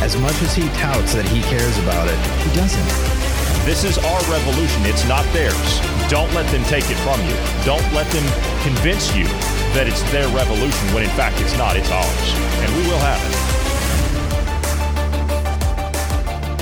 As much as he touts that he cares about it, he doesn't. This is our revolution. It's not theirs. Don't let them take it from you. Don't let them convince you that it's their revolution when in fact it's not. It's ours. And we will have it.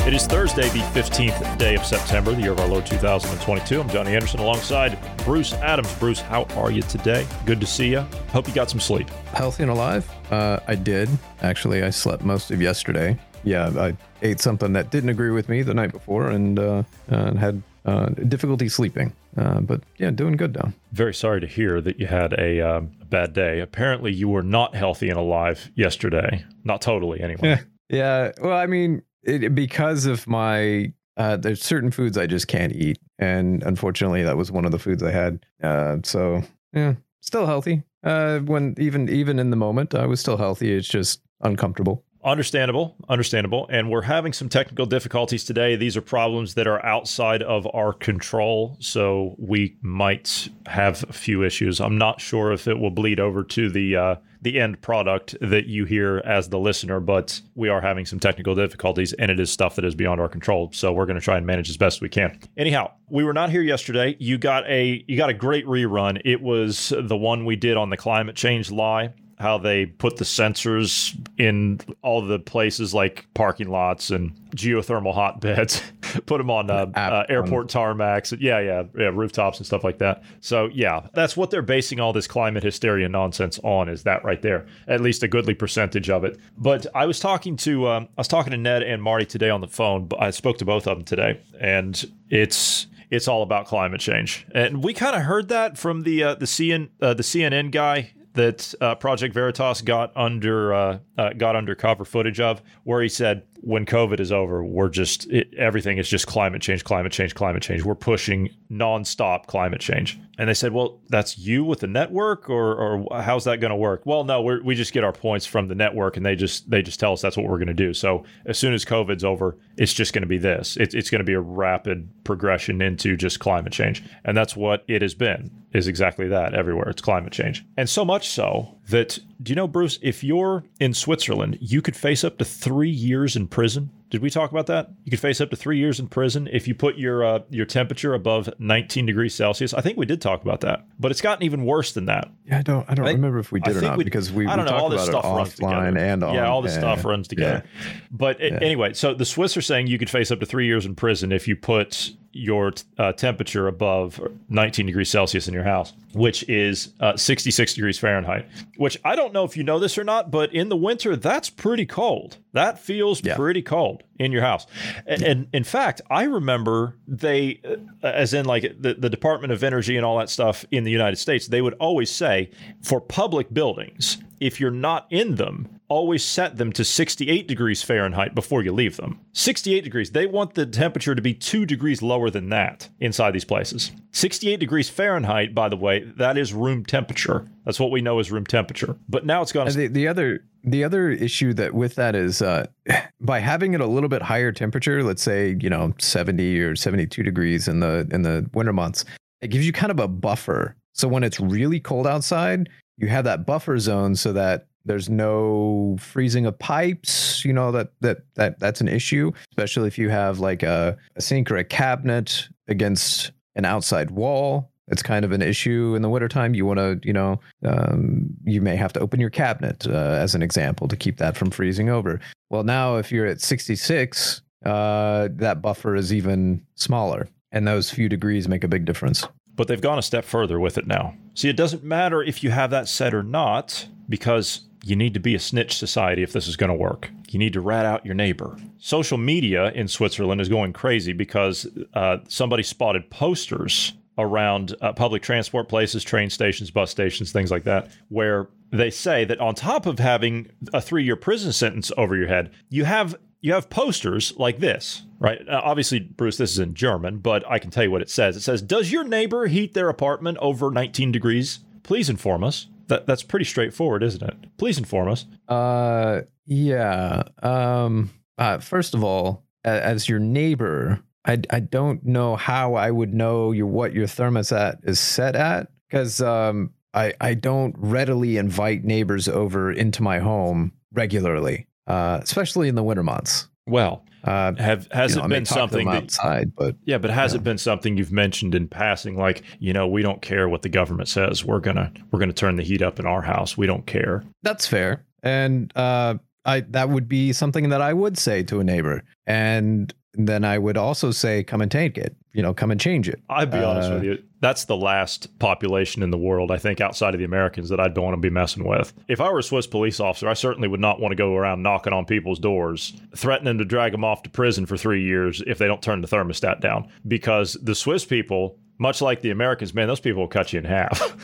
It is Thursday, the 15th day of September, the year of our Lord 2022. I'm Johnny Anderson alongside Bruce Adams. Bruce, how are you today? Good to see you. Hope you got some sleep. Healthy and alive? Uh, I did. Actually, I slept most of yesterday. Yeah, I ate something that didn't agree with me the night before and uh, uh, had uh, difficulty sleeping. Uh, but yeah, doing good now. Very sorry to hear that you had a, um, bad day. Apparently, you were not healthy and alive yesterday. Not totally, anyway. Yeah. Yeah. Well, I mean, it, because of my uh, there's certain foods I just can't eat, and unfortunately, that was one of the foods I had. Uh, so yeah, still healthy. Uh, when even even in the moment, I was still healthy. It's just uncomfortable. Understandable, understandable. And we're having some technical difficulties today. These are problems that are outside of our control. So we might have a few issues. I'm not sure if it will bleed over to the uh, the end product that you hear as the listener, but we are having some technical difficulties and it is stuff that is beyond our control. So we're going to try and manage as best we can. Anyhow, we were not here yesterday. You got a you got a great rerun. It was the one we did on the climate change lie how they put the sensors in all the places like parking lots and geothermal hotbeds, put them on uh, uh, airport tarmacs, yeah, yeah, yeah, rooftops and stuff like that. So yeah, that's what they're basing all this climate hysteria nonsense on. Is that right there? At least a goodly percentage of it. But I was talking to um, I was talking to Ned and Marty today on the phone. But I spoke to both of them today, and it's it's all about climate change. And we kind of heard that from the uh, the CN uh, the CNN guy that uh, Project Veritas got under uh, uh, got undercover footage of, where he said, "When COVID is over, we're just it, everything is just climate change, climate change, climate change. We're pushing nonstop climate change." And they said, "Well, that's you with the network, or or how's that going to work?" Well, no, we we just get our points from the network, and they just they just tell us that's what we're going to do. So as soon as COVID's over, it's just going to be this. It, it's going to be a rapid progression into just climate change, and that's what it has been. Is exactly that everywhere. It's climate change, and so much so that do you know, Bruce, if you're in Switzerland, you could face up to three years in prison. Did we talk about that? You could face up to three years in prison if you put your uh, your temperature above 19 degrees Celsius. I think we did talk about that, but it's gotten even worse than that. Yeah, I don't I don't I, remember if we did or not because we, I don't we know all this stuff runs together. and on. Yeah, all this stuff runs together. Yeah. But yeah. anyway, so the Swiss are saying you could face up to three years in prison if you put your uh, temperature above 19 degrees Celsius in your house, which is uh, 66 degrees Fahrenheit. Which I don't know if you know this or not, but in the winter, that's pretty cold. That feels yeah. pretty cold in your house. And, and, in fact, I remember they, uh, as in like the, the Department of Energy and all that stuff in the United States, they would always say for public buildings, if you're not in them, always set them to 68 degrees Fahrenheit before you leave them. 68 degrees. They want the temperature to be two degrees lower than that inside these places. 68 degrees Fahrenheit, by the way, that is room temperature. That's what we know as room temperature. But now it's gone. The, the other the other issue that with that is uh, by having it a little bit higher temperature, let's say you know 70 or 72 degrees in the in the winter months, it gives you kind of a buffer. So when it's really cold outside, you have that buffer zone so that there's no freezing of pipes you know that that that that's an issue especially if you have like a, a sink or a cabinet against an outside wall. It's kind of an issue in the wintertime. You want to you know um, you may have to open your cabinet uh, as an example to keep that from freezing over. Well now if you're at 66 uh, that buffer is even smaller and those few degrees make a big difference but they've gone a step further with it now. See, it doesn't matter if you have that set or not, because you need to be a snitch society if this is going to work. You need to rat out your neighbor. Social media in Switzerland is going crazy because uh, somebody spotted posters around uh, public transport places, train stations, bus stations, things like that, where they say that on top of having a three year prison sentence over your head, you have you have posters like this, right? Uh, obviously, Bruce, this is in German, but I can tell you what it says. It says, "Does your neighbor heat their apartment over 19 degrees? Please inform us." That that's pretty straightforward, isn't it? Please inform us. Uh, yeah. Um, uh, first of all, as your neighbor, I, I don't know how I would know your what your thermostat is set at because um, I I don't readily invite neighbors over into my home regularly, uh, especially in the winter months. Well, Uh, have has you know, it been something that outside, but Yeah, but has it been something you've mentioned in passing like, you know, we don't care what the government says. We're going to we're to turn the heat up in our house. We don't care. That's fair. And uh I that would be something that I would say to a neighbor. And then I would also say come and take it. You know, come and change it. I'd be honest Uh, with you. That's the last population in the world, I think, outside of the Americans that I'd want to be messing with. If I were a Swiss police officer, I certainly would not want to go around knocking on people's doors, threatening to drag them off to prison for three years if they don't turn the thermostat down. Because the Swiss people, much like the Americans, man, those people will cut you in half.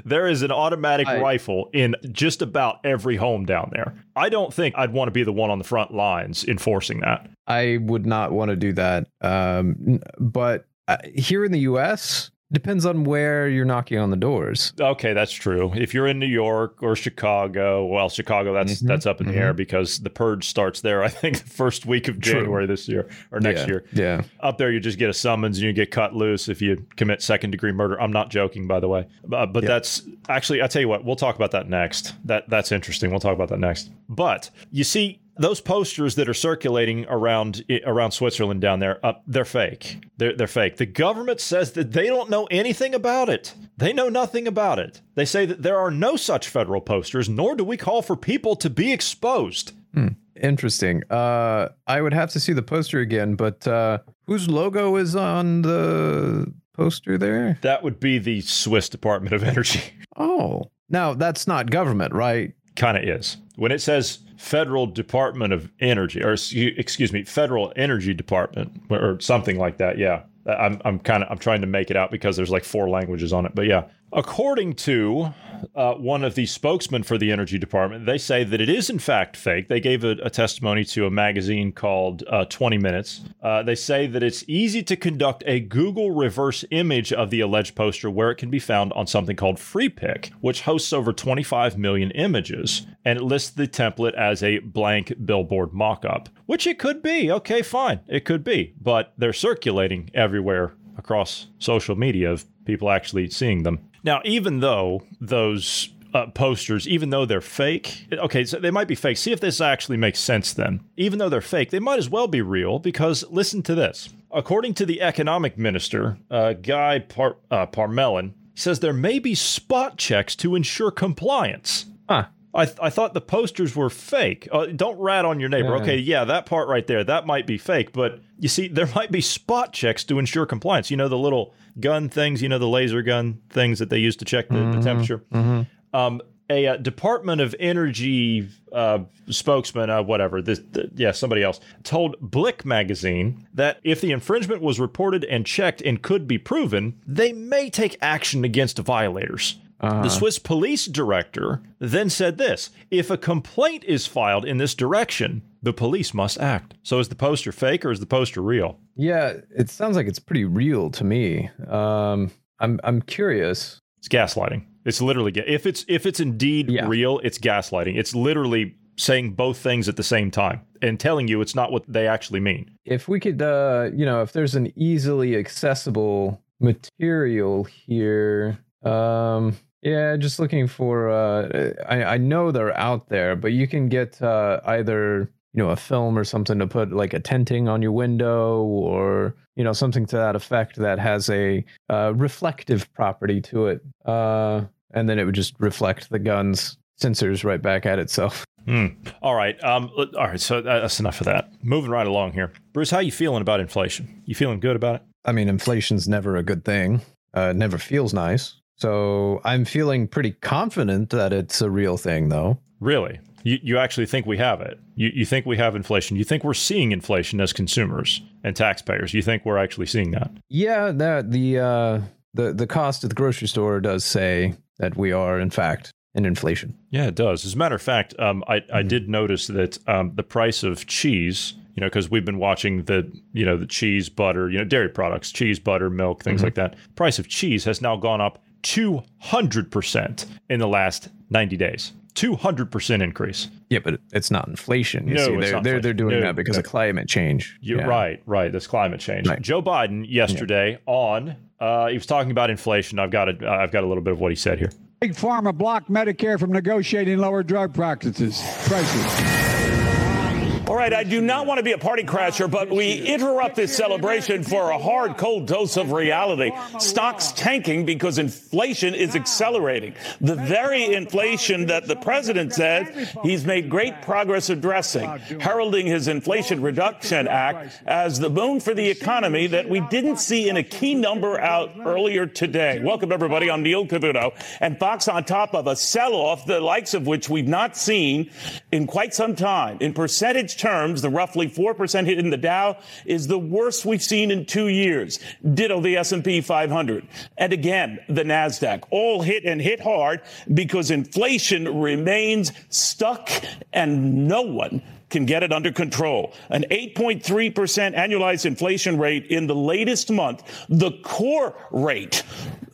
there is an automatic I- rifle in just about every home down there. I don't think I'd want to be the one on the front lines enforcing that. I would not want to do that. Um but uh, here in the US, depends on where you're knocking on the doors. Okay, that's true. If you're in New York or Chicago, well, Chicago, that's Mhm, that's up in the air because the purge starts there. I think the first week of True. January this year or next yeah. year. Yeah. Up there, you just get a summons and you get cut loose if you commit second degree murder. I'm not joking, by the way, but, but that's actually I tell you what, we'll talk about that next. That that's interesting. We'll talk about that next. But you see. Those posters that are circulating around around Switzerland down there, uh, they're fake. They're they're fake. The government says that they don't know anything about it. They know nothing about it. They say that there are no such federal posters, nor do we call for people to be exposed. Interesting. Uh I would have to see the poster again, but uh whose logo is on the poster there? That would be the Swiss Department of Energy. Oh. Now that's not government, right? kind of is. When it says Federal Department of Energy, or excuse me, Federal Energy Department, or something like that, yeah. I'm, I'm kind of I'm trying to make it out because there's like four languages on it, but yeah. According to uh, one of the spokesmen for the Energy Department, they say that it is in fact fake. They gave a, a testimony to a magazine called uh, 20 Minutes. Uh, they say that it's easy to conduct a Google reverse image of the alleged poster where it can be found on something called Freepik, which hosts over 25 million images, and it lists the template as a blank billboard mockup, which it could be. Okay, fine, it could be, but they're circulating everywhere across social media of people actually seeing them. Now, even though those uh, posters, even though they're fake, okay, so they might be fake. See if this actually makes sense then. Even though they're fake, they might as well be real because listen to this. According to the economic minister, uh, Guy Par- uh, Parmelin, says there may be spot checks to ensure compliance. Huh. I, th- I thought the posters were fake. Uh, don't rat on your neighbor. Yeah. Okay, yeah, that part right there, that might be fake. But you see, there might be spot checks to ensure compliance. You know, the little gun things, you know, the laser gun things that they use to check the, the temperature. Um, a uh, Department of Energy uh, spokesman, uh, whatever, this, th- yeah, somebody else, told Blick magazine that if the infringement was reported and checked and could be proven, they may take action against violators. The Swiss police director then said this If a complaint is filed in this direction, the police must act. So is the poster fake or is the poster real? Yeah, it sounds like it's pretty real to me. Um I'm I'm curious. It's gaslighting. It's literally if it's if it's indeed Yeah. real, it's gaslighting. It's literally saying both things at the same time and telling you it's not what they actually mean. If we could uh you know, if there's an easily accessible material here, um yeah, just looking for uh I I know they're out there, but you can get uh either you know a film or something to put like a tenting on your window or you know something to that effect that has a uh, reflective property to it uh and then it would just reflect the gun's sensors right back at itself Hmm. All right. Um, all right. So that's enough of that. Moving right along here, Bruce. How you feeling about inflation? You feeling good about it? i mean inflation's never a good thing uh it never feels nice so i'm feeling pretty confident that it's a real thing though Really? You you actually think we have it? You you think we have inflation? You think we're seeing inflation as consumers and taxpayers? You think we're actually seeing that? yeah that the uh the the cost at the grocery store does say that we are in fact in inflation. Yeah, it does. As a matter of fact, um, I, I did notice that um, the price of cheese, you know, because we've been watching the, you know, the cheese, butter, you know, dairy products, cheese, butter, milk, things like that. Price of cheese has now gone up 200% in the last 90 days. 200% increase. Yeah, but it's not inflation. You No, see, it's they're, not they're, they're doing No, that because no. of climate change. You're Yeah. right, right. That's climate change. Right. Joe Biden yesterday on, uh, he was talking about inflation. I've got a, I've got a little bit of what he said here. Big Pharma blocked Medicare from negotiating lower drug practices prices. All right, I do not want to be a party crasher, but we interrupt this celebration for a hard, cold dose of reality. Stocks tanking because inflation is accelerating. The very inflation that the president says he's made great progress addressing, heralding his Inflation Reduction Act as the boon for the economy that we didn't see in a key number out earlier today. Welcome, everybody. I'm Neil Cavuto. And Fox on top of a sell off, the likes of which we've not seen in quite some time. In percentage terms, the roughly 4% hit in the Dow is the worst we've seen in two years. Ditto the S&P 500. And again, the NASDAQ. All hit and hit hard because inflation remains stuck and no one can get it under control. An 8.3% annualized inflation rate in the latest month. The core rate,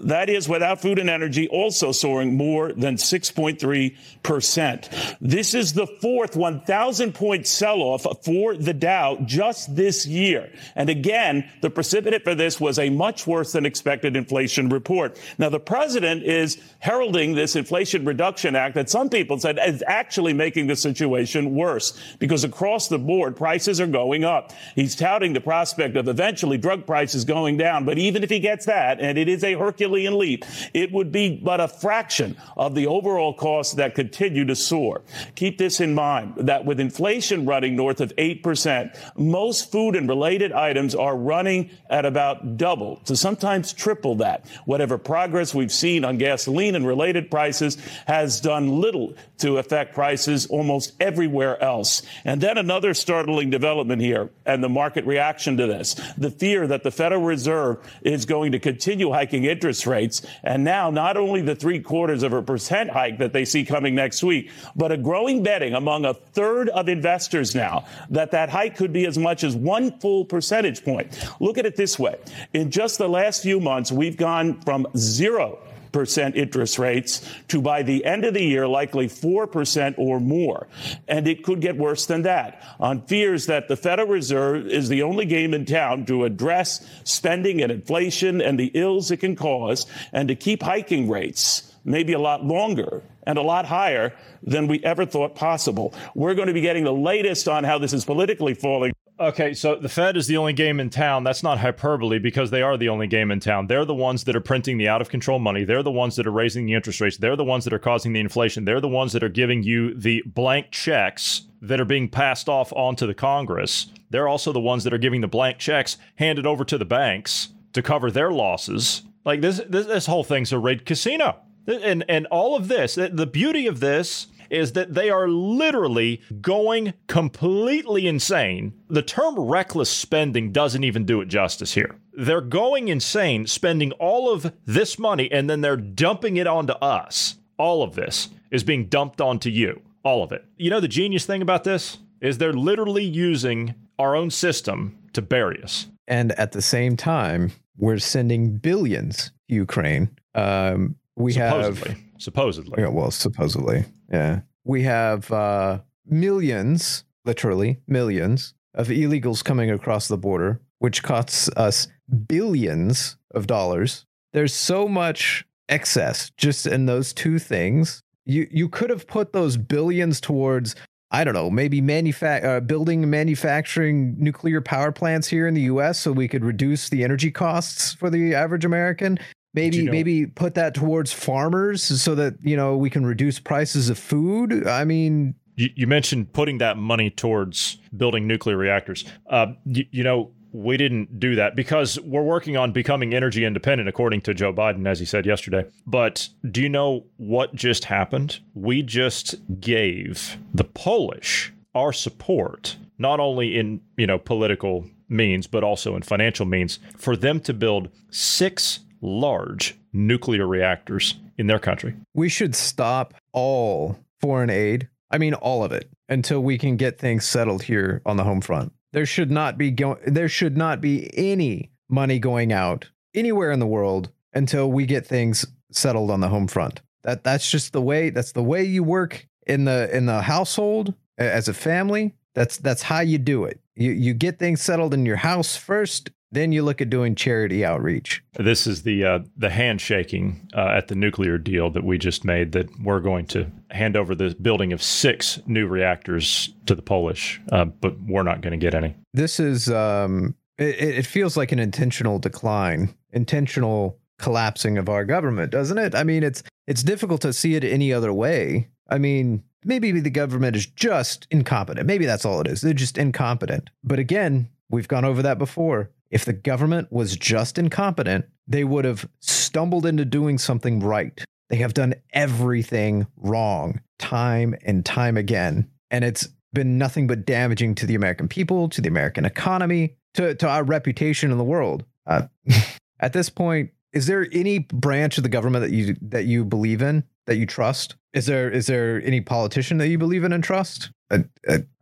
that is without food and energy, also soaring more than 6.3%. This is the fourth 1,000 point sell off for the Dow just this year. And again, the precipitate for this was a much worse than expected inflation report. Now, the president is heralding this Inflation Reduction Act that some people said is actually making the situation worse because across the board, prices are going up. He's touting the prospect of eventually drug prices going down. But even if he gets that, and it is a Herculean leap, it would be but a fraction of the overall costs that continue to soar. Keep this in mind that with inflation running north of 8%, most food and related items are running at about double to sometimes triple that. Whatever progress we've seen on gasoline and related prices has done little to affect prices almost everywhere else. And then another startling development here and the market reaction to this. The fear that the Federal Reserve is going to continue hiking interest rates. And now not only the three quarters of a percent hike that they see coming next week, but a growing betting among a third of investors now that that hike could be as much as one full percentage point. Look at it this way. In just the last few months, we've gone from zero percent interest rates to by the end of the year likely 4% or more. And it could get worse than that. On fears that the federal reserve is the only game in town to address spending and inflation and the ills it can cause and to keep hiking rates maybe a lot longer and a lot higher than we ever thought possible. We're going to be getting the latest on how this is politically falling Okay, so the Fed is the only game in town. That's not hyperbole because they are the only game in town. They're the ones that are printing the out of control money. They're the ones that are raising the interest rates. They're the ones that are causing the inflation. They're the ones that are giving you the blank checks that are being passed off onto the Congress. They're also the ones that are giving the blank checks handed over to the banks to cover their losses. Like this this, this whole thing's a rigged casino. And and all of this, the beauty of this is that they are literally going completely insane. The term reckless spending doesn't even do it justice here. They're going insane, spending all of this money, and then they're dumping it onto us. All of this is being dumped onto you. All of it. You know, the genius thing about this is they're literally using our own system to bury us. And at the same time, we're sending billions to Ukraine. Um, we Supposedly. have Supposedly. Yeah, well, supposedly, yeah. We have uh, millions, literally millions, of illegals coming across the border, which costs us billions of dollars. There's so much excess just in those two things. You you could have put those billions towards I don't know, maybe manufa- uh, building manufacturing nuclear power plants here in the U.S. so we could reduce the energy costs for the average American. Maybe you know- maybe put that towards farmers so that you know we can reduce prices of food. I mean, You, you mentioned putting that money towards building nuclear reactors. Uh, you, you know, we didn't do that because we're working on becoming energy independent, according to Joe Biden, as he said yesterday. But do you know what just happened? We just gave the Polish our support, not only in you know political means, but also in financial means, for them to build six large nuclear reactors in their country. we should stop all foreign aid. I mean, all of it until we can get things settled here on the home front. There should not be go- there should not be any money going out anywhere in the world until we get things settled on the home front. That that's just the way that's the way you work in the in the household as a family. That's that's how you do it. You you get things settled in your house first, then you look at doing charity outreach. This is the uh, the handshaking uh, at the nuclear deal that we just made. That we're going to hand over the building of six new reactors to the Polish, uh, but we're not going to get any. This is um, it, it feels like an intentional decline, intentional collapsing of our government, doesn't it? I mean, it's it's difficult to see it any other way. I mean, maybe the government is just incompetent. Maybe that's all it is. They're just incompetent. But again, we've gone over that before. If the government was just incompetent, they would have stumbled into doing something right. They have done everything wrong time and time again. And it's been nothing but damaging to the American people, to the American economy, to, to our reputation in the world. Uh, at this point, is there any branch of the government that you that you believe in that you trust? Is there is there any politician that you believe in and trust? I,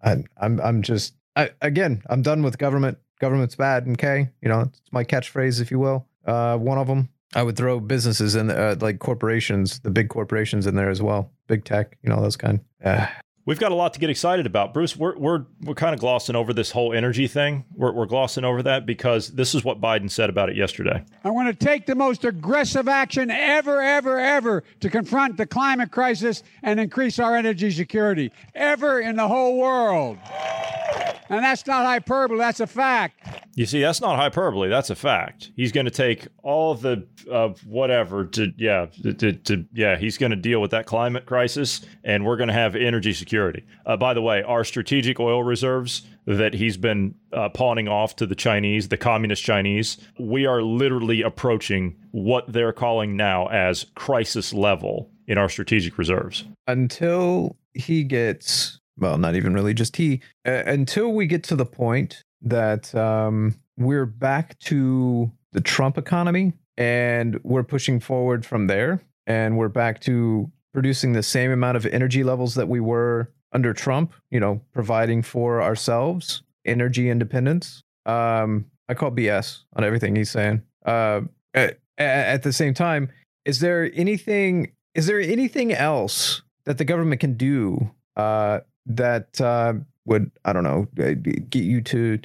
I, I'm I'm just I, again I'm done with government. Government's bad. Okay, you know it's my catchphrase, if you will. Uh, one of them. I would throw businesses in, uh, like corporations, the big corporations in there as well, big tech, you know those kind. Uh, We've got a lot to get excited about, Bruce. We're we're we're kind of glossing over this whole energy thing. We're we're glossing over that because this is what Biden said about it yesterday. I want to take the most aggressive action ever, ever, ever to confront the climate crisis and increase our energy security ever in the whole world. And that's not hyperbole, that's a fact. You see, that's not hyperbole. That's a fact. He's going to take all the uh, whatever to yeah to, to yeah he's going to deal with that climate crisis, and we're going to have energy security. Uh, by the way, our strategic oil reserves that he's been uh, pawning off to the Chinese, the communist Chinese, we are literally approaching what they're calling now as crisis level in our strategic reserves. Until he gets well, not even really just he, uh, until we get to the point that um, we're back to the Trump economy and we're pushing forward from there and we're back to producing the same amount of energy levels that we were under Trump, you know, providing for ourselves energy independence. Um, I call BS on everything he's saying. Uh, at, at the same time, is there anything? Is there anything else that the government can do uh, that uh, would I don't know uh, get you to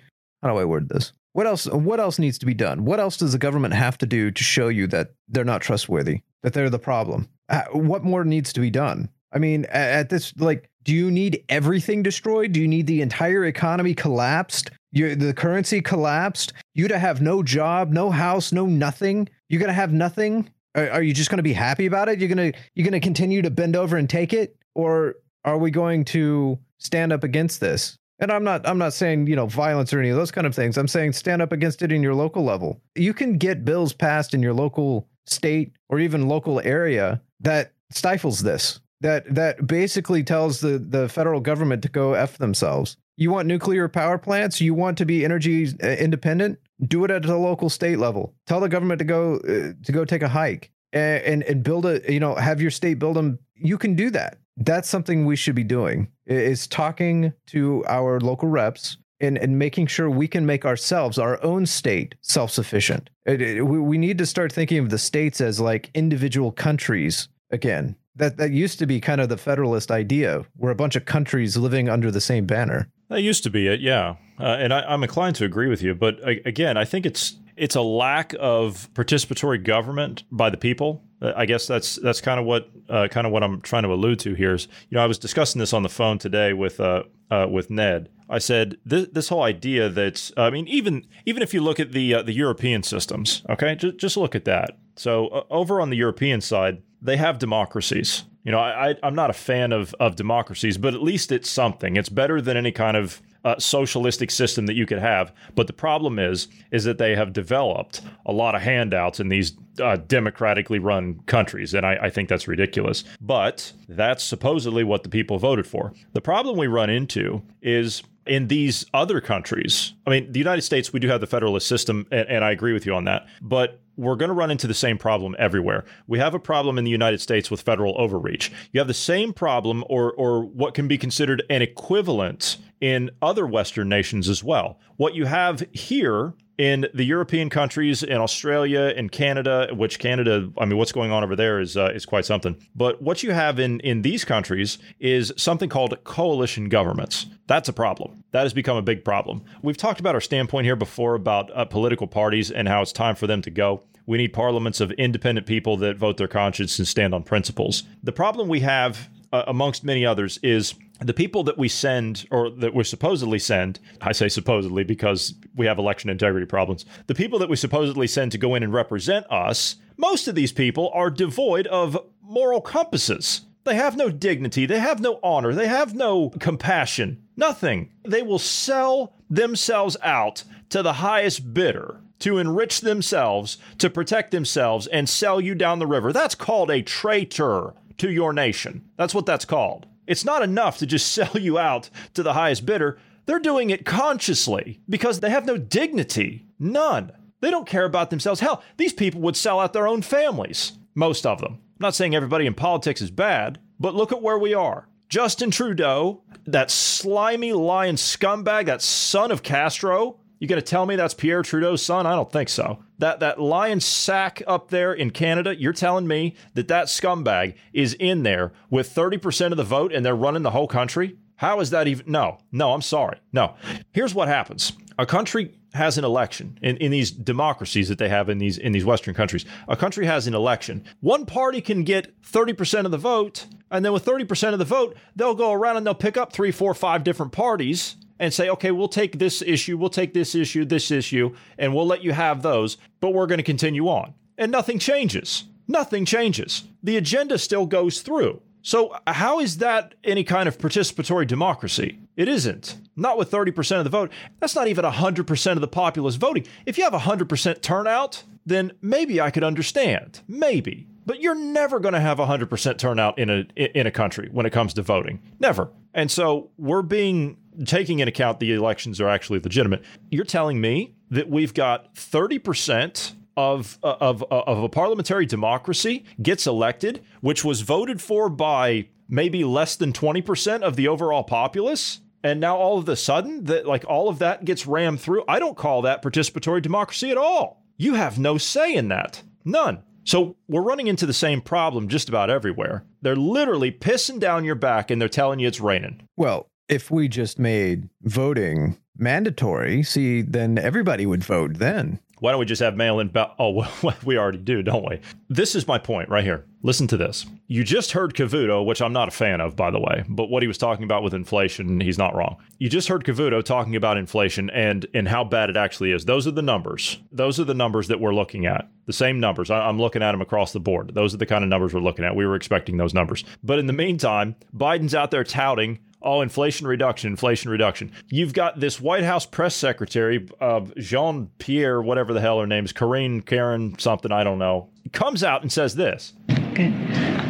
how do I word this? What else? What else needs to be done? What else does the government have to do to show you that they're not trustworthy, that they're the problem? Uh, what more needs to be done? I mean, at this, like, do you need everything destroyed? Do you need the entire economy collapsed? You, the currency collapsed. You to have no job, no house, no nothing. You're gonna have nothing. Are, are you just gonna be happy about it? You're gonna you're gonna continue to bend over and take it, or are we going to stand up against this? And I'm not I'm not saying, you know, violence or any of those kind of things. I'm saying stand up against it in your local level. You can get bills passed in your local state or even local area that stifles this. That that basically tells the the federal government to go f themselves. You want nuclear power plants? You want to be energy uh, independent? Do it at the local state level. Tell the government to go uh, to go take a hike and, and and build a you know have your state build them. You can do that that's something we should be doing is talking to our local reps and, and making sure we can make ourselves our own state self-sufficient. It, it, we, we need to start thinking of the states as like individual countries again. That that used to be kind of the federalist idea we're a bunch of countries living under the same banner. That used to be it yeah. Uh, and I, i'm inclined to agree with you but again i think it's it's a lack of participatory government by the people I guess that's that's kind of what uh, kind of what I'm trying to allude to here is you know I was discussing this on the phone today with uh, uh, with Ned. I said this, this whole idea that I mean even even if you look at the uh, the European systems, okay, just just look at that. So uh, over on the European side, they have democracies. You know, I, I am not a fan of of democracies, but at least it's something. It's better than any kind of uh, socialistic system that you could have. But the problem is, is that they have developed a lot of handouts in these uh, democratically run countries, and I, I think that's ridiculous. But that's supposedly what the people voted for. The problem we run into is in these other countries, I mean, the United States, we do have the federalist system, and, and, I agree with you on that. But we're going to run into the same problem everywhere. We have a problem in the United States with federal overreach. You have the same problem, or or what can be considered an equivalent in other Western nations as well. What you have here in the European countries, in Australia, in Canada, which Canada, I mean, what's going on over there is uh, is quite something. But what you have in in these countries is something called coalition governments. That's a problem. That has become a big problem. We've talked about our standpoint here before about uh, political parties and how it's time for them to go. We need parliaments of independent people that vote their conscience and stand on principles. The problem we have, uh, amongst many others, is the people that we send or that we supposedly send, I say supposedly because we have election integrity problems, the people that we supposedly send to go in and represent us, most of these people are devoid of moral compasses. They have no dignity, they have no honor, they have no compassion, nothing. They will sell themselves out to the highest bidder to enrich themselves, to protect themselves, and sell you down the river. That's called a traitor to your nation. That's what that's called. It's not enough to just sell you out to the highest bidder. They're doing it consciously because they have no dignity. None. They don't care about themselves. Hell, these people would sell out their own families. Most of them. I'm not saying everybody in politics is bad, but look at where we are. Justin Trudeau, that slimy lion scumbag, that son of Castro, you to tell me that's Pierre Trudeau's son? I don't think so. That that lion sack up there in Canada, you're telling me that that scumbag is in there with 30% of the vote and they're running the whole country? How is that even? No, no, I'm sorry. No. Here's what happens. A country has an election in, in these democracies that they have in these in these Western countries. A country has an election. One party can get 30% of the vote, and then with 30% of the vote, they'll go around and they'll pick up three, four, five different parties and say, okay, we'll take this issue, we'll take this issue, this issue, and we'll let you have those, but we're going to continue on. And nothing changes. Nothing changes. The agenda still goes through. So, how is that any kind of participatory democracy? It isn't. Not with 30% of the vote. That's not even 100% of the populace voting. If you have 100% turnout, then maybe I could understand. Maybe. But you're never going to have 100% turnout in a in a country when it comes to voting. Never. And so we're being taking into account the elections are actually legitimate. You're telling me that we've got 30% of, uh, of, uh, of a parliamentary democracy gets elected, which was voted for by maybe less than 20% of the overall populace? And now all of a sudden that like all of that gets rammed through. I don't call that participatory democracy at all. You have no say in that. None. So we're running into the same problem just about everywhere. They're literally pissing down your back and they're telling you it's raining. Well, if we just made voting mandatory, see, then everybody would vote then. Why don't we just have mail in ballot? Oh, well, we already do, don't we? This is my point right here. Listen to this. You just heard Cavuto, which I'm not a fan of, by the way, but what he was talking about with inflation, he's not wrong. You just heard Cavuto talking about inflation and and how bad it actually is. Those are the numbers. Those are the numbers that we're looking at. The same numbers. I, I'm looking at them across the board. Those are the kind of numbers we're looking at. We were expecting those numbers. But in the meantime, Biden's out there touting oh, inflation reduction, inflation reduction. You've got this White House press secretary, uh, Jean Pierre, whatever the hell her name is, Karine, Karen, something, I don't know, comes out and says this. Okay.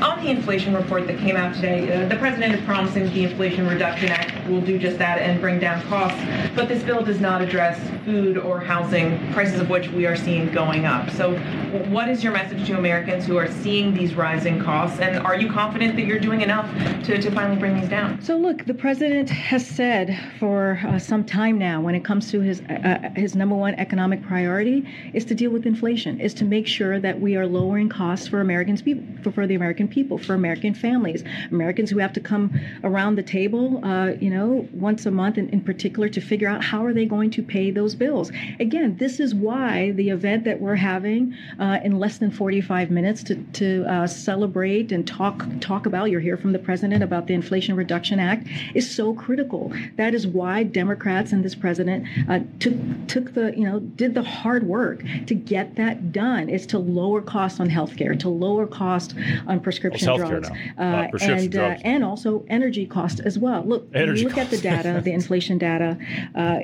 On the inflation report that came out today, uh, the president is promising the Inflation Reduction Act will do just that and bring down costs. But this bill does not address food or housing, prices of which we are seeing going up. So, what is your message to Americans who are seeing these rising costs? And are you confident that you're doing enough to, to finally bring these down? So, look, the president has said for uh, some time now, when it comes to his uh, uh his number one economic priority, is to deal with inflation, is to make sure that we are lowering costs for Americans people for, for the American people, for American families, Americans who have to come around the table, uh, you know, once a month in, in particular to figure out how are they going to pay those bills. Again, this is why the event that we're having uh, in less than 45 minutes to, to uh, celebrate and talk talk about, you'll hear from the president about the Inflation Reduction Act, is so critical. That is why Democrats and this president uh, took took the you know did the hard work to get that done. Is to lower costs on healthcare, to lower costs cost on prescription well, drugs, uh, uh, prescription and drugs. Uh, and also energy costs as well. Look, energy look cost. at the data, the inflation data. Uh,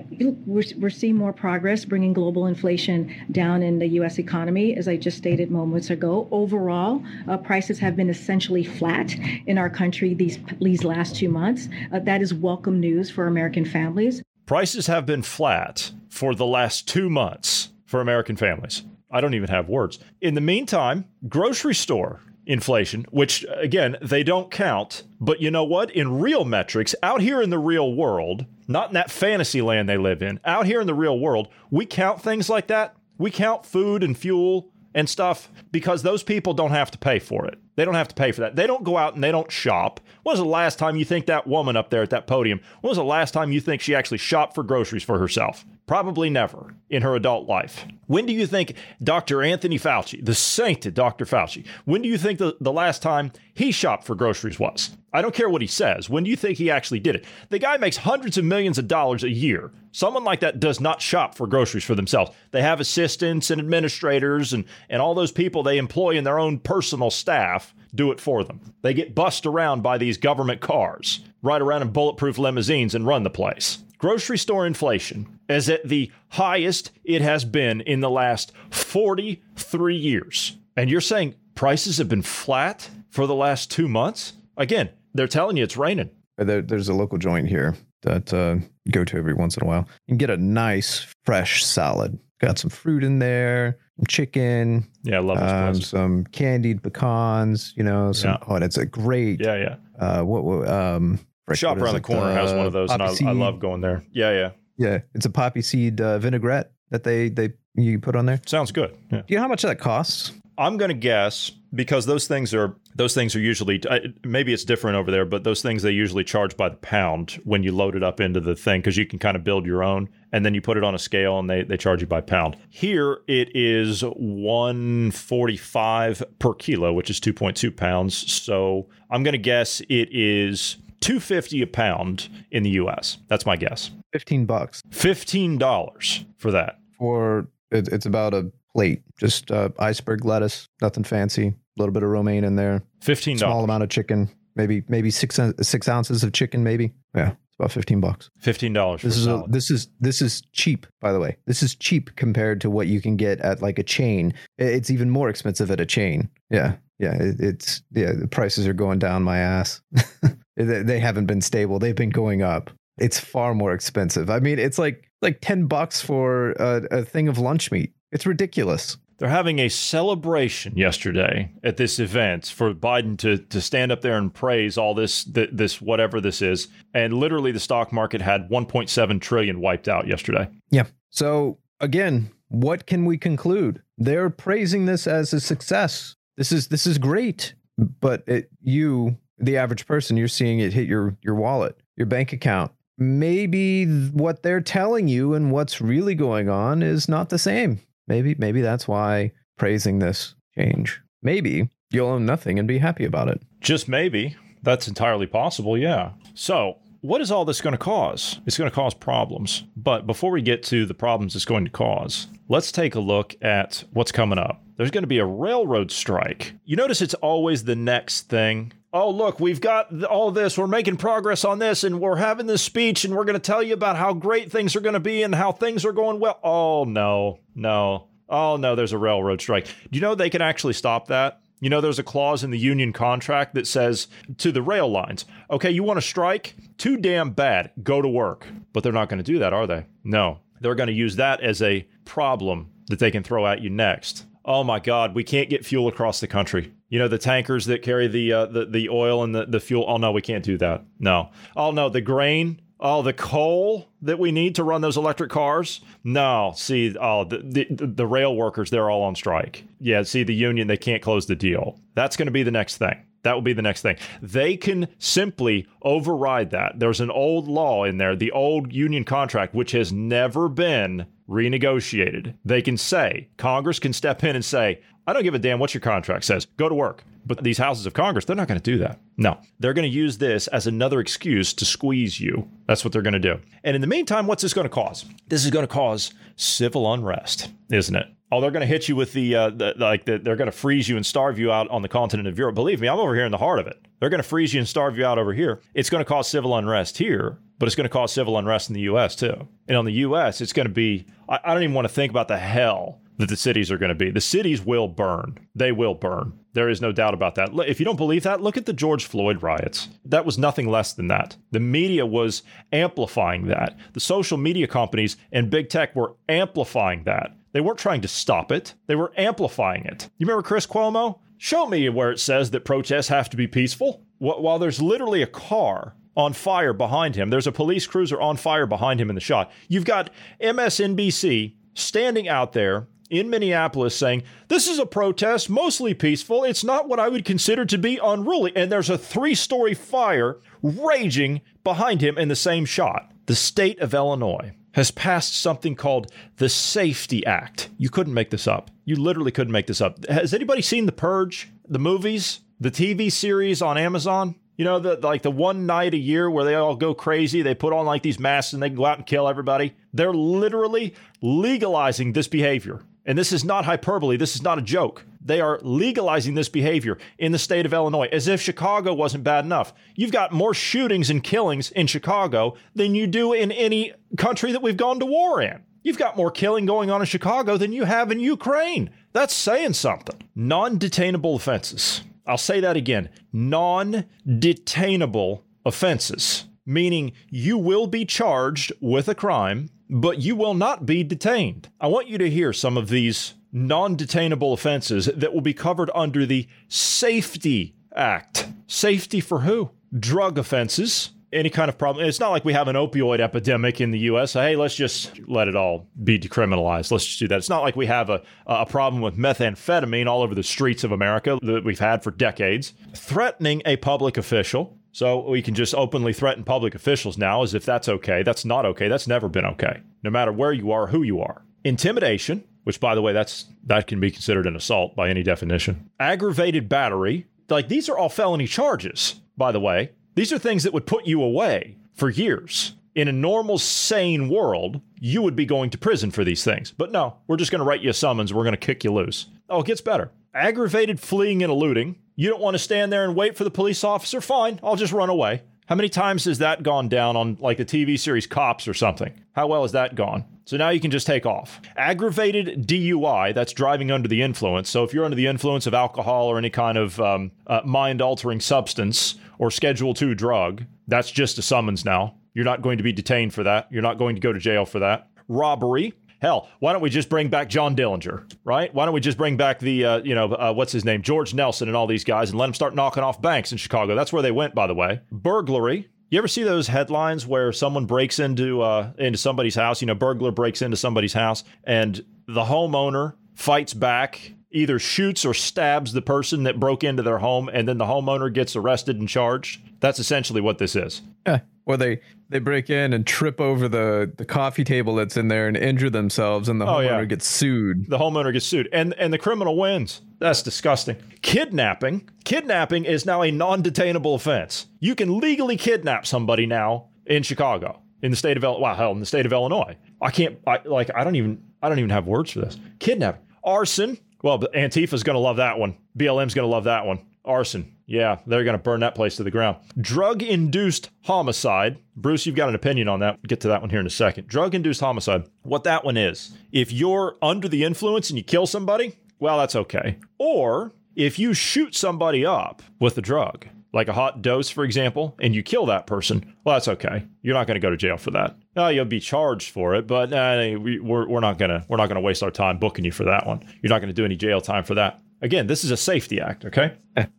we're, we're seeing more progress bringing global inflation down in the U.S. economy, as I just stated moments ago. Overall, uh, prices have been essentially flat in our country these these last two months. Uh, that is welcome news for American families. Prices have been flat for the last two months for American families. I don't even have words. In the meantime, grocery store inflation, which again, they don't count. But you know what? In real metrics, out here in the real world, not in that fantasy land they live in, out here in the real world, we count things like that. We count food and fuel and stuff because those people don't have to pay for it. They don't have to pay for that. They don't go out and they don't shop. When was the last time you think that woman up there at that podium? When was the last time you think she actually shopped for groceries for herself? Probably never in her adult life. When do you think Dr. Anthony Fauci, the sainted Dr. Fauci, when do you think the, the last time he shopped for groceries was? I don't care what he says. When do you think he actually did it? The guy makes hundreds of millions of dollars a year. Someone like that does not shop for groceries for themselves. They have assistants and administrators and, and all those people they employ in their own personal staff do it for them. They get bussed around by these government cars, ride around in bulletproof limousines and run the place. Grocery store inflation is at the highest it has been in the last 43 years. And you're saying prices have been flat for the last two months? Again, they're telling you it's raining. There, there's a local joint here that uh, go to every once in a while. You can get a nice fresh salad. Got some fruit in there, some chicken. Yeah, I love this um, some candied pecans. You know, some, Yeah. oh, and it's a great. Yeah, yeah. Uh, what? what um, frick, Shop what is around the it? corner has one of those, and I, I love going there. Yeah, yeah. Yeah, it's a poppy seed uh, vinaigrette that they they you put on there. Sounds good. Yeah. Do you know how much that costs? I'm going to guess because those things are those things are usually maybe it's different over there, but those things they usually charge by the pound when you load it up into the thing because you can kind of build your own and then you put it on a scale and they they charge you by pound. Here it is 145 per kilo, which is 2.2 pounds. So I'm going to guess it is 250 a pound in the US. That's my guess. Fifteen bucks $15 for that. for it, it's about a plate, just uh, iceberg lettuce, nothing fancy. A little bit of romaine in there. $15. Small amount of chicken, maybe maybe six six ounces of chicken, maybe. Yeah, it's about fifteen bucks. $15 for This is a, this is this is cheap, by the way. This is cheap compared to what you can get at like a chain. It's even more expensive at a chain. Yeah, yeah. It, it's yeah. The prices are going down my ass. they they haven't been stable. They've been going up. It's far more expensive. I mean, it's like like ten bucks for a, a thing of lunch meat. It's ridiculous. They're having a celebration yesterday at this event for Biden to to stand up there and praise all this th- this whatever this is, and literally the stock market had 1.7 trillion wiped out yesterday. Yeah. So again, what can we conclude? They're praising this as a success. This is this is great, but it, you, the average person, you're seeing it hit your your wallet, your bank account. Maybe what they're telling you and what's really going on is not the same. Maybe maybe that's why praising this change. Maybe you'll own nothing and be happy about it. Just maybe that's entirely possible. Yeah. So. What is all this going to cause? It's going to cause problems. But before we get to the problems it's going to cause, let's take a look at what's coming up. There's going to be a railroad strike. You notice it's always the next thing. Oh, look, we've got all this. We're making progress on this, and we're having this speech, and we're going to tell you about how great things are going to be and how things are going well. Oh, no, no. Oh, no, there's a railroad strike. Do you know they can actually stop that? You know, there's a clause in the union contract that says to the rail lines, okay, you want to strike? Too damn bad. Go to work. But they're not going to do that, are they? No. They're going to use that as a problem that they can throw at you next. Oh my God, we can't get fuel across the country. You know, the tankers that carry the uh, the, the oil and the, the fuel. Oh no, we can't do that. No. Oh no, the grain. Oh, the coal that we need to run those electric cars? No. See, oh, the, the, the rail workers, they're all on strike. Yeah, see, the union, they can't close the deal. That's going to be the next thing. That will be the next thing. They can simply override that. There's an old law in there, the old union contract, which has never been renegotiated. They can say, Congress can step in and say, I don't give a damn what your contract says. Go to work. But these houses of Congress, they're not going to do that. No, they're going to use this as another excuse to squeeze you. That's what they're going to do. And in the meantime, what's this going to cause? This is going to cause civil unrest, isn't it? Oh, they're going to hit you with the, uh, the like the, they're going to freeze you and starve you out on the continent of Europe. Believe me, I'm over here in the heart of it. They're going to freeze you and starve you out over here. It's going to cause civil unrest here, but it's going to cause civil unrest in the U.S. too. And on the U.S., it's going to be I, I don't even want to think about the hell that the cities are going to be. The cities will burn. They will burn. There is no doubt about that. If you don't believe that, look at the George Floyd riots. That was nothing less than that. The media was amplifying that. The social media companies and big tech were amplifying that. They weren't trying to stop it, they were amplifying it. You remember Chris Cuomo? Show me where it says that protests have to be peaceful. While there's literally a car on fire behind him, there's a police cruiser on fire behind him in the shot. You've got MSNBC standing out there in Minneapolis saying, This is a protest, mostly peaceful. It's not what I would consider to be unruly. And there's a three story fire raging behind him in the same shot. The state of Illinois has passed something called the Safety Act. You couldn't make this up. You literally couldn't make this up. Has anybody seen The Purge, the movies, the TV series on Amazon? You know, the like the one night a year where they all go crazy, they put on like these masks and they go out and kill everybody. They're literally legalizing this behavior. And this is not hyperbole, this is not a joke. They are legalizing this behavior in the state of Illinois as if Chicago wasn't bad enough. You've got more shootings and killings in Chicago than you do in any country that we've gone to war in. You've got more killing going on in Chicago than you have in Ukraine. That's saying something. Non detainable offenses. I'll say that again non detainable offenses, meaning you will be charged with a crime but you will not be detained. I want you to hear some of these non detainable offenses that will be covered under the Safety Act. Safety for who? Drug offenses. Any kind of problem. It's not like we have an opioid epidemic in the U.S. Hey, let's just let it all be decriminalized. Let's just do that. It's not like we have a, a problem with methamphetamine all over the streets of America that we've had for decades. Threatening a public official, so we can just openly threaten public officials now as if that's okay. That's not okay. That's never been okay, no matter where you are, who you are. Intimidation, which by the way, that's that can be considered an assault by any definition. Aggravated battery, like these are all felony charges, by the way. These are things that would put you away for years. In a normal, sane world, you would be going to prison for these things. But no, we're just going to write you a summons. We're going to kick you loose. Oh, it gets better. Aggravated fleeing and eluding, you don't want to stand there and wait for the police officer? Fine, I'll just run away. How many times has that gone down on like the TV series Cops or something? How well has that gone? So now you can just take off. Aggravated DUI, that's driving under the influence. So if you're under the influence of alcohol or any kind of um, uh, mind altering substance or Schedule 2 drug, that's just a summons now. You're not going to be detained for that. You're not going to go to jail for that. Robbery, Hell, why don't we just bring back John Dillinger, right? Why don't we just bring back the, uh, you know, uh, what's his name, George Nelson and all these guys, and let them start knocking off banks in Chicago? That's where they went, by the way. Burglary. You ever see those headlines where someone breaks into uh, into somebody's house? You know, burglar breaks into somebody's house, and the homeowner fights back either shoots or stabs the person that broke into their home and then the homeowner gets arrested and charged. That's essentially what this is. Yeah. Or they they break in and trip over the the coffee table that's in there and injure themselves, and the oh, homeowner yeah. gets sued. The homeowner gets sued, and and the criminal wins. That's disgusting. Kidnapping. Kidnapping is now a non-detainable offense. You can legally kidnap somebody now in Chicago, in the state of wow, hell, in the state of Illinois. I can't. I like. I don't even. I don't even have words for this. Kidnapping, arson. Well, Antifa's going to love that one. BLM's going to love that one. Arson. Yeah, they're going to burn that place to the ground. Drug induced homicide. Bruce, you've got an opinion on that. Get to that one here in a second. Drug induced homicide. What that one is, if you're under the influence and you kill somebody, well, that's okay. Or if you shoot somebody up with a drug, like a hot dose, for example, and you kill that person, well, that's okay. You're not going to go to jail for that. No, you'll be charged for it, but uh, we, we're, we're not going to we're not going to waste our time booking you for that one. You're not going to do any jail time for that. Again, this is a safety act, okay?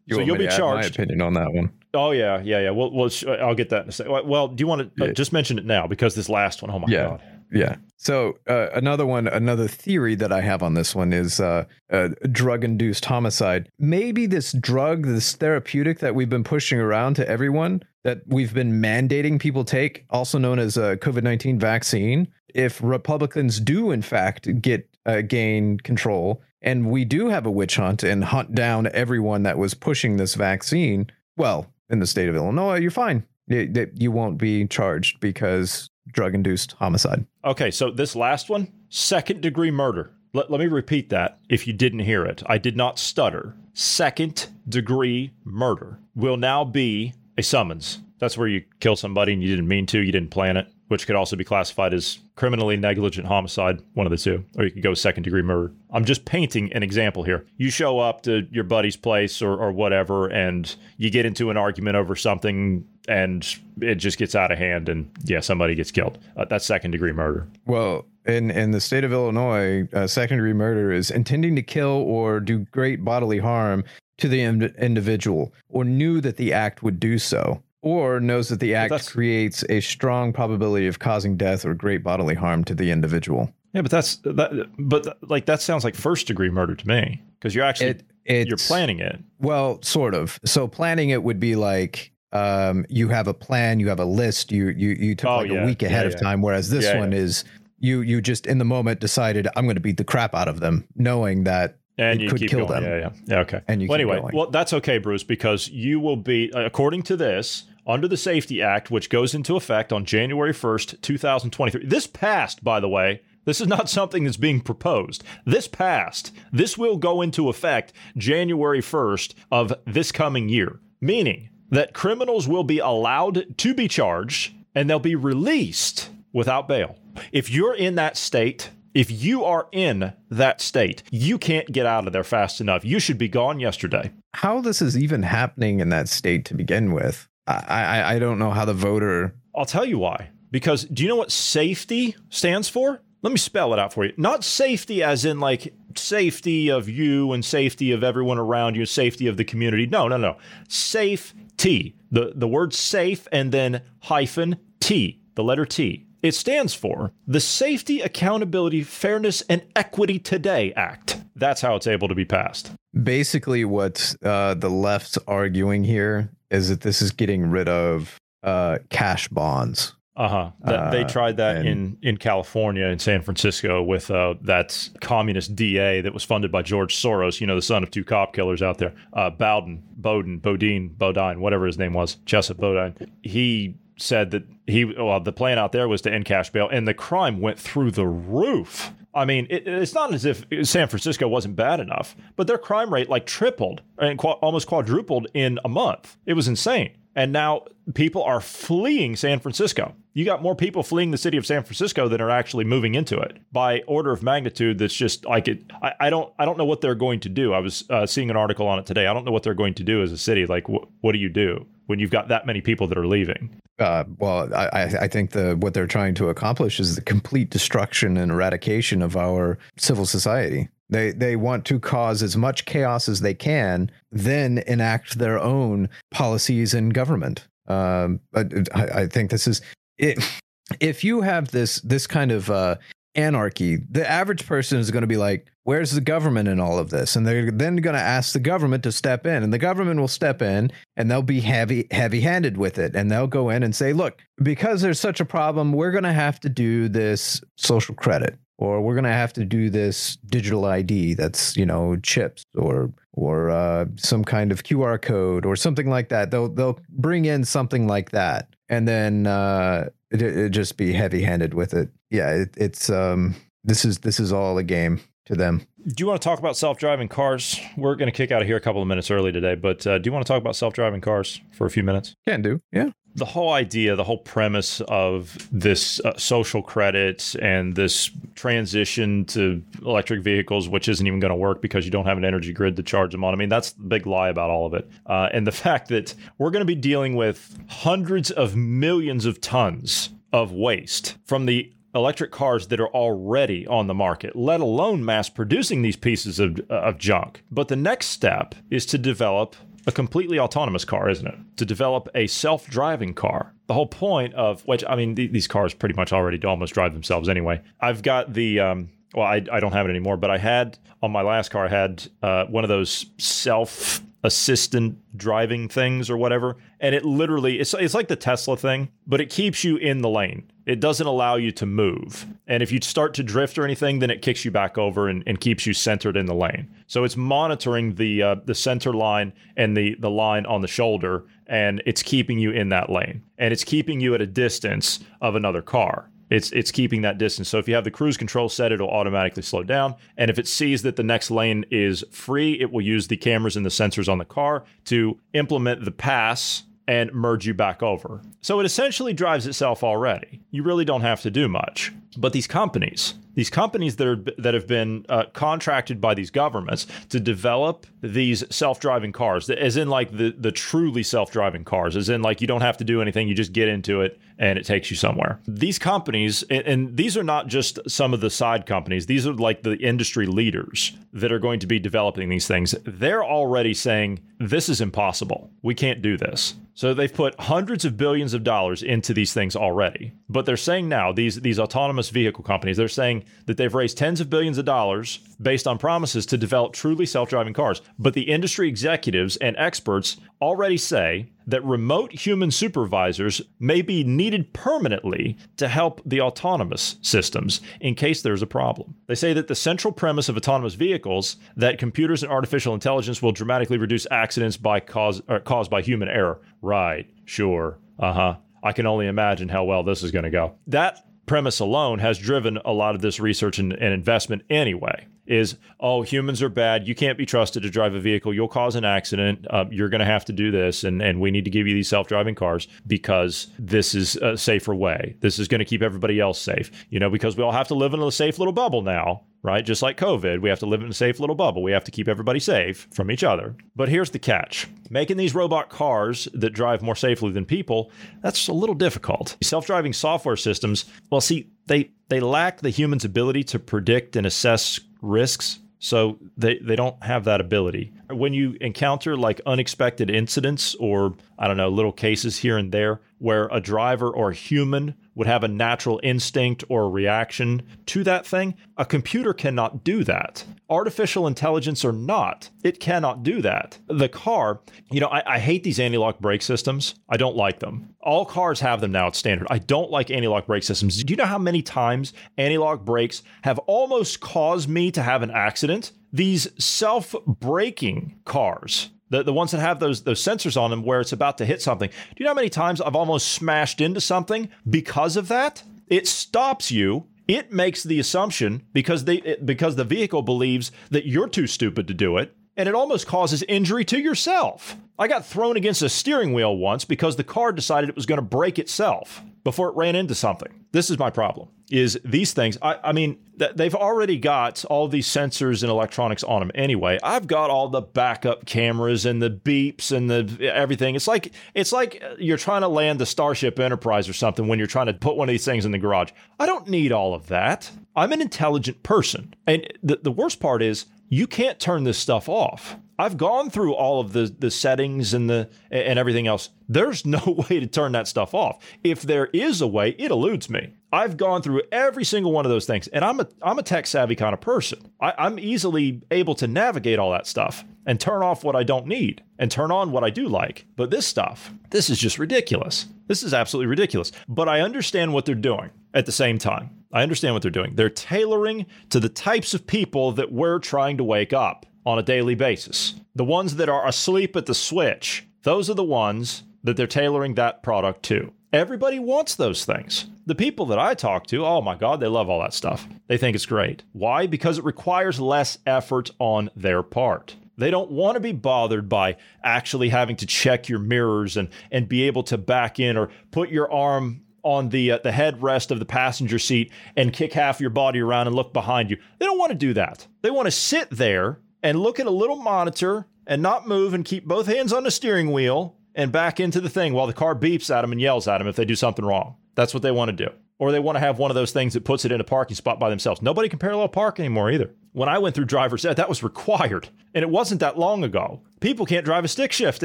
you so you'll be charged. My opinion on that one. Oh yeah, yeah, yeah. Well, well, I'll get that in a second. Well, do you want to uh, just mention it now because this last one? Oh my yeah. god. Yeah. So uh, another one, another theory that I have on this one is uh, uh, drug-induced homicide. Maybe this drug, this therapeutic that we've been pushing around to everyone, that we've been mandating people take, also known as a COVID nineteen vaccine. If Republicans do in fact get uh, gain control, and we do have a witch hunt and hunt down everyone that was pushing this vaccine, well, in the state of Illinois, you're fine. You won't be charged because drug induced homicide. Okay, so this last one, second degree murder. Let, let me repeat that if you didn't hear it. I did not stutter. Second degree murder will now be a summons. That's where you kill somebody and you didn't mean to, you didn't plan it. Which could also be classified as criminally negligent homicide, one of the two, or you could go second degree murder. I'm just painting an example here. You show up to your buddy's place or, or whatever, and you get into an argument over something and it just gets out of hand and yeah somebody gets killed uh, that's second degree murder Well, in in the state of Illinois, uh, second degree murder is intending to kill or do great bodily harm to the ind- individual, or knew that the act would do so, or knows that the act creates a strong probability of causing death or great bodily harm to the individual. yeah but that's that but like that sounds like first degree murder to me because you're actually It it's, you're planning it Well, sort of. So planning it would be like um, you have a plan, you have a list, you you you took Oh, like yeah. a week ahead Yeah, of time. Whereas this Yeah, one is you you just in the moment decided I'm going to beat the crap out of them, knowing that and it you could keep kill going. them. Yeah, yeah, yeah. Okay. And you well, anyway, going. well, that's okay, Bruce, because you will be, uh, according to this, under the Safety Act, which goes into effect on January first, two thousand twenty-three. This passed, by the way. This is not something that's being proposed. This passed. This will go into effect January 1st of this coming year, meaning that criminals will be allowed to be charged and they'll be released without bail. If you're in that state, if you are in that state, you can't get out of there fast enough. You should be gone yesterday. how this is even happening in that state to begin with. I I, I don't know how the voter. I'll tell you why. Because do you know what safety stands for? Let me spell it out for you. Not safety as in like safety of you and safety of everyone around you, safety of the community. No, no, no. Safety. The the word safe and then hyphen T, the letter T. It stands for the Safety, Accountability, Fairness, and Equity Today Act. That's how it's able to be passed. Basically, what uh, the left's arguing here is that this is getting rid of uh, cash bonds. Uh-huh. That, they Uh, tried that and- in in California in San Francisco with uh, that communist DA that was funded by George Soros, you know, the son of two cop killers out there. Uh, Bowden, Bowden, Bodine, Bodine, whatever his name was, Jessup Bodine. He said that he well the plan out there was to end cash bail and the crime went through the roof. I mean, it, it's not as if San Francisco wasn't bad enough, but their crime rate like tripled and qua- almost quadrupled in a month. It was insane. And now people are fleeing San Francisco. You got more people fleeing the city of San Francisco than are actually moving into it by order of magnitude. That's just like it. I, I don't. I don't know what they're going to do. I was uh, seeing an article on it today. I don't know what they're going to do as a city. Like, wh- what do you do when you've got that many people that are leaving? Uh, well, I, I think the what they're trying to accomplish is the complete destruction and eradication of our civil society. They they want to cause as much chaos as they can, then enact their own policies in government. Um, but I, I think this is it. If you have this this kind of uh, anarchy, the average person is going to be like, "Where's the government in all of this?" And they're then going to ask the government to step in, and the government will step in, and they'll be heavy heavy handed with it, and they'll go in and say, "Look, because there's such a problem, we're going to have to do this social credit." Or we're gonna have to do this digital ID that's you know chips or or uh, some kind of QR code or something like that. They'll they'll bring in something like that, and then uh, it, it just be heavy handed with it. Yeah, it, it's um this is this is all a game to them. Do you want to talk about self-driving cars? We're going to kick out of here a couple of minutes early today, but uh, do you want to talk about self-driving cars for a few minutes? Can do, yeah. The whole idea, the whole premise of this uh, social credit and this transition to electric vehicles, which isn't even going to work because you don't have an energy grid to charge them on. I mean, that's the big lie about all of it. Uh, and the fact that we're going to be dealing with hundreds of millions of tons of waste from the electric cars that are already on the market, let alone mass producing these pieces of, of junk. But the next step is to develop a completely autonomous car, isn't it? To develop a self driving car. The whole point of which, I mean, th- these cars pretty much already almost drive themselves anyway. I've got the, um, well, I, I don't have it anymore, but I had on my last car, I had uh, one of those self assistant driving things or whatever. And it literally, it's, it's like the Tesla thing, but it keeps you in the lane. It doesn't allow you to move. And if you start to drift or anything, then it kicks you back over and, and keeps you centered in the lane. So it's monitoring the uh, the center line and the the line on the shoulder, and it's keeping you in that lane. And it's keeping you at a distance of another car. It's it's keeping that distance. So if you have the cruise control set, it'll automatically slow down. And if it sees that the next lane is free, it will use the cameras and the sensors on the car to implement the pass and merge you back over. So it essentially drives itself already. You really don't have to do much. But these companies, these companies that are that have been uh, contracted by these governments to develop these self-driving cars, as in like the the truly self-driving cars, as in like you don't have to do anything, you just get into it and it takes you somewhere. These companies, and, and these are not just some of the side companies; these are like the industry leaders that are going to be developing these things. They're already saying this is impossible. We can't do this. So they've put hundreds of billions of dollars into these things already. But they're saying now these these autonomous vehicle companies, they're saying that they've raised tens of billions of dollars based on promises to develop truly self-driving cars. But the industry executives and experts already say that remote human supervisors may be needed permanently to help the autonomous systems in case there's a problem. They say that the central premise of autonomous vehicles that computers and artificial intelligence will dramatically reduce accidents by cause caused by human error. Right, sure. Uh-huh. I can only imagine how well this is going to go. That premise alone has driven a lot of this research and, and, investment anyway is oh humans are bad. You can't be trusted to drive a vehicle. You'll cause an accident. Uh, you're going to have to do this and, and we need to give you these self-driving cars because this is a safer way. This is going to keep everybody else safe you know because we all have to live in a safe little bubble now right? Just like COVID, we have to live in a safe little bubble. We have to keep everybody safe from each other. But here's the catch making these robot cars that drive more safely than people, that's a little difficult. Self driving software systems, well, see, they, they lack the human's ability to predict and assess risks. So they, they don't have that ability. When you encounter like unexpected incidents or, I don't know, little cases here and there where a driver or a human would have a natural instinct or reaction to that thing. A computer cannot do that. Artificial intelligence or not, it cannot do that. The car, you know, I, I hate these anti lock brake systems. I don't like them. All cars have them now, it's standard. I don't like anti lock brake systems. Do you know how many times anti lock brakes have almost caused me to have an accident? These self braking cars the, the ones that have those those sensors on them where it's about to hit something. Do you know how many times I've almost smashed into something because of that? It stops you. It makes the assumption because they it, because the vehicle believes that you're too stupid to do it, and it almost causes injury to yourself. I got thrown against a steering wheel once because the car decided it was going to brake itself before it ran into something. This is my problem. Is these things? I, I mean, th- they've already got all these sensors and electronics on them anyway. I've got all the backup cameras and the beeps and the everything. It's like it's like uh, you're trying to land the Starship Enterprise or something when you're trying to put one of these things in the garage. I don't need all of that. I'm an intelligent person, and the the worst part is you can't turn this stuff off. I've gone through all of the the settings and the and everything else. There's no way to turn that stuff off. If there is a way, it eludes me. I've gone through every single one of those things, and I'm a I'm a tech savvy kind of person. I, I'm easily able to navigate all that stuff and turn off what I don't need and turn on what I do like. But this stuff, this is just ridiculous. This is absolutely ridiculous. But I understand what they're doing at the same time. I understand what they're doing. They're tailoring to the types of people that we're trying to wake up on a daily basis. The ones that are asleep at the switch, those are the ones that they're tailoring that product to. Everybody wants those things. The people that I talk to, oh my God, they love all that stuff. They think it's great. Why? Because it requires less effort on their part. They don't want to be bothered by actually having to check your mirrors and, and be able to back in or put your arm on the uh, the headrest of the passenger seat and kick half your body around and look behind you. They don't want to do that. They want to sit there and look at a little monitor and not move and keep both hands on the steering wheel and back into the thing while the car beeps at them and yells at them if they do something wrong. That's what they want to do. Or they want to have one of those things that puts it in a parking spot by themselves. Nobody can parallel park anymore either. When I went through driver's ed, that was required. And it wasn't that long ago. People can't drive a stick shift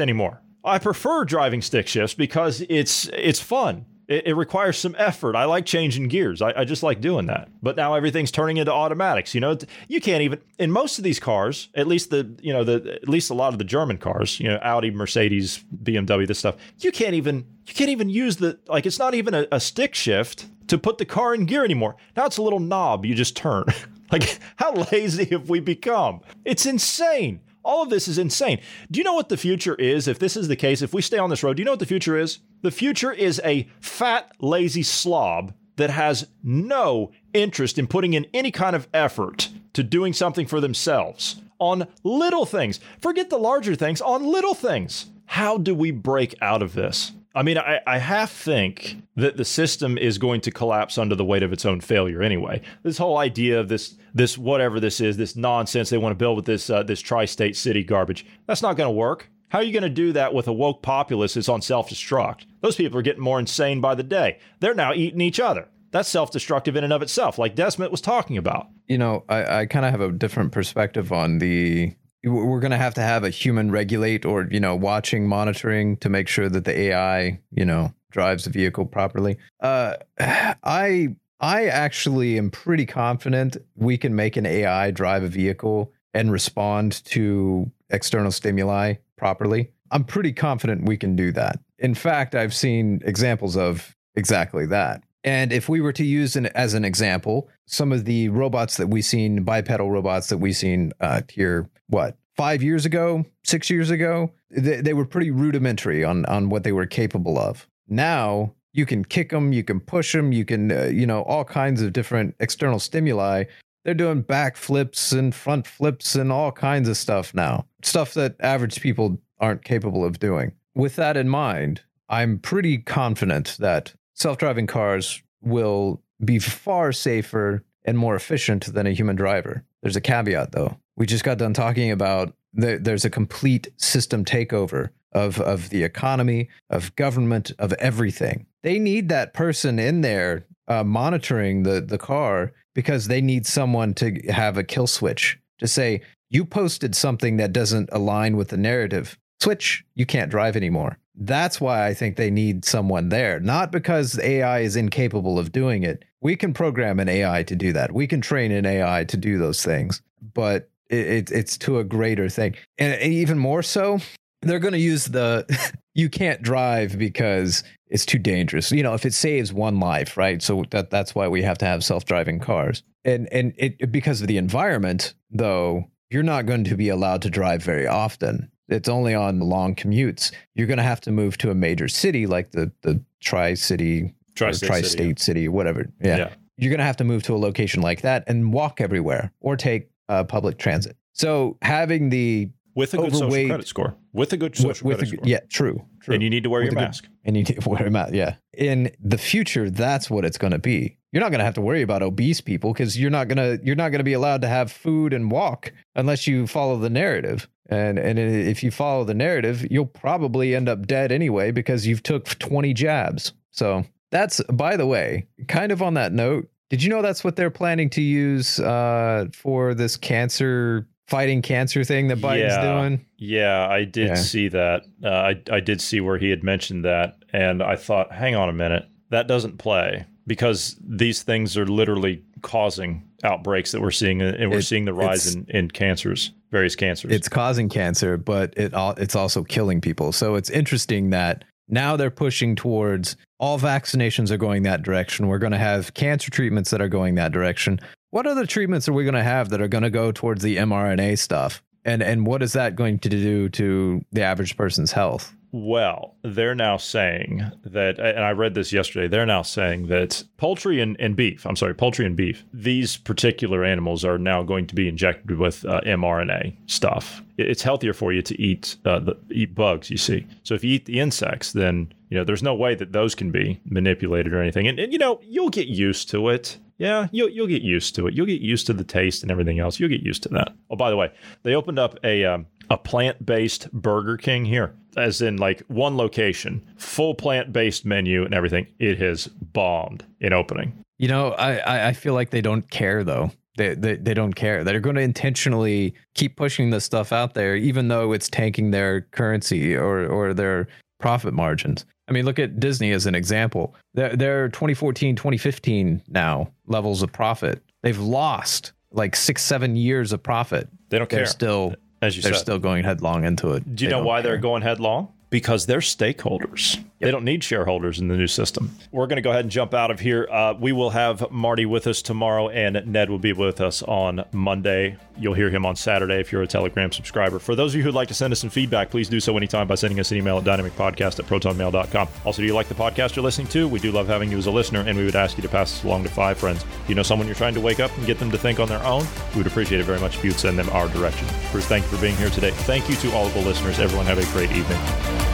anymore. I prefer driving stick shifts because it's it's fun. It, it, requires some effort. I like changing gears. I, I, just like doing that. But now everything's turning into automatics. You know, you can't even in most of these cars, at least the you know the at least a lot of the German cars, you know, Audi, Mercedes, BMW, this stuff. You can't even you can't even use the like it's not even a, a stick shift to put the car in gear anymore. Now it's a little knob you just turn. like how lazy have we become? It's insane. All of this is insane. Do you know what the future is? If this is the case, if we stay on this road, do you know what the future is? The future is a fat, lazy slob that has no interest in putting in any kind of effort to doing something for themselves on little things. Forget the larger things, on little things. how do we break out of this? I mean, I, I half think that the system is going to collapse under the weight of its own failure anyway. This whole idea of this, this whatever this is, this nonsense they want to build with this, uh, this tri-state city garbage, that's not going to work. How are you going to do that with a woke populace that's on self-destruct? Those people are getting more insane by the day. They're now eating each other. That's self-destructive in and of itself, like Desmond was talking about. You know, I, I kind of have a different perspective on the we're going to have to have a human regulate or you know watching monitoring to make sure that the ai you know drives the vehicle properly. Uh i i actually am pretty confident we can make an ai drive a vehicle and respond to external stimuli properly. I'm pretty confident we can do that. In fact i've seen examples of exactly that. And if we were to use an, as an example, some of the robots that we've seen, bipedal robots that we've seen uh, here, what, five years ago, six years ago, they, they were pretty rudimentary on, on what they were capable of. Now you can kick them, you can push them, you can, uh, you know, all kinds of different external stimuli. They're doing back flips and front flips and all kinds of stuff now, stuff that average people aren't capable of doing. With that in mind, I'm pretty confident that self driving cars will be far safer and more efficient than a human driver. There's a caveat though. We just got done talking about the, there's a complete system takeover of, of the economy, of government, of everything. They need that person in there uh, monitoring the, the car because they need someone to have a kill switch to say, you posted something that doesn't align with the narrative. Switch, you can't drive anymore. That's why I think they need someone there, not because AI is incapable of doing it. We can program an AI to do that. We can train an AI to do those things, but it, it's to a greater thing. And even more so, they're going to use the you can't drive because it's too dangerous. You know, if it saves one life, right? So that that's why we have to have self-driving cars. And and it because of the environment, though, you're not going to be allowed to drive very often it's only on long commutes. You're going to have to move to a major city like the the Tri City, Tri-State, Tri-State city, city, whatever. Yeah. Yeah. You're going to have to move to a location like that and walk everywhere or take uh, public transit. So having the with a good social credit score. With a good social with credit a, score. yeah, true, true. And you need to wear With your a good- mask. and you need to wear a mask. Yeah. In the future, that's what it's going to be. You're not going to have to worry about obese people because you're not going to you're not going to be allowed to have food and walk unless you follow the narrative. And and if you follow the narrative, you'll probably end up dead anyway because you've took 20 jabs. So that's by the way, kind of on that note. Did you know that's what they're planning to use uh, for this cancer fighting cancer thing that Biden's yeah, doing? Yeah, I did Yeah. see that. Uh, I I did see where he had mentioned that, and I thought, hang on a minute, that doesn't play because these things are literally causing outbreaks that we're seeing, and we're seeing the rise in, in cancers, various cancers. it's causing cancer, but it it's also killing people. So it's interesting that now they're pushing towards all vaccinations are going that direction. We're going to have cancer treatments that are going that direction. What other treatments are we going to have that are going to go towards the mRNA stuff? And and what is that going to do to the average person's health? Well, they're now saying that, and I read this yesterday, they're now saying that poultry and, and beef, I'm sorry, poultry and beef, these particular animals are now going to be injected with uh, mRNA stuff. It's healthier for you to eat uh, the, eat bugs, you see. So if you eat the insects, then you know there's no way that those can be manipulated or anything. And, and you know you'll get used to it. Yeah, you'll you'll get used to it. You'll get used to the taste and everything else. You'll get used to that. Oh, by the way, they opened up a um, a plant based Burger King here, as in like one location, full plant based menu and everything. It has bombed in opening. You know, I, I, feel like they don't care though. They, they they don't care. They're going to intentionally keep pushing this stuff out there, even though it's tanking their currency or or their profit margins. I mean, look at Disney as an example. They're, they're 2014, 2015 now levels of profit. They've lost like six, seven years of profit. They don't They're care. still As you they're said. still going headlong into it. Do you They know why they're going headlong? Because they're stakeholders. They don't need shareholders in the new system. We're going to go ahead and jump out of here. Uh, we will have Marty with us tomorrow, and Ned will be with us on Monday. You'll hear him on Saturday if you're a Telegram subscriber. For those of you who'd like to send us some feedback, please do so anytime by sending us an email at dynamicpodcast at protonmail.com. Also, do you like the podcast you're listening to? We do love having you as a listener, and we would ask you to pass this along to five friends. If you know someone you're trying to wake up and get them to think on their own, we would appreciate it very much if you'd send them our direction. Bruce, thank you for being here today. Thank you to all of the listeners. Everyone have a great evening.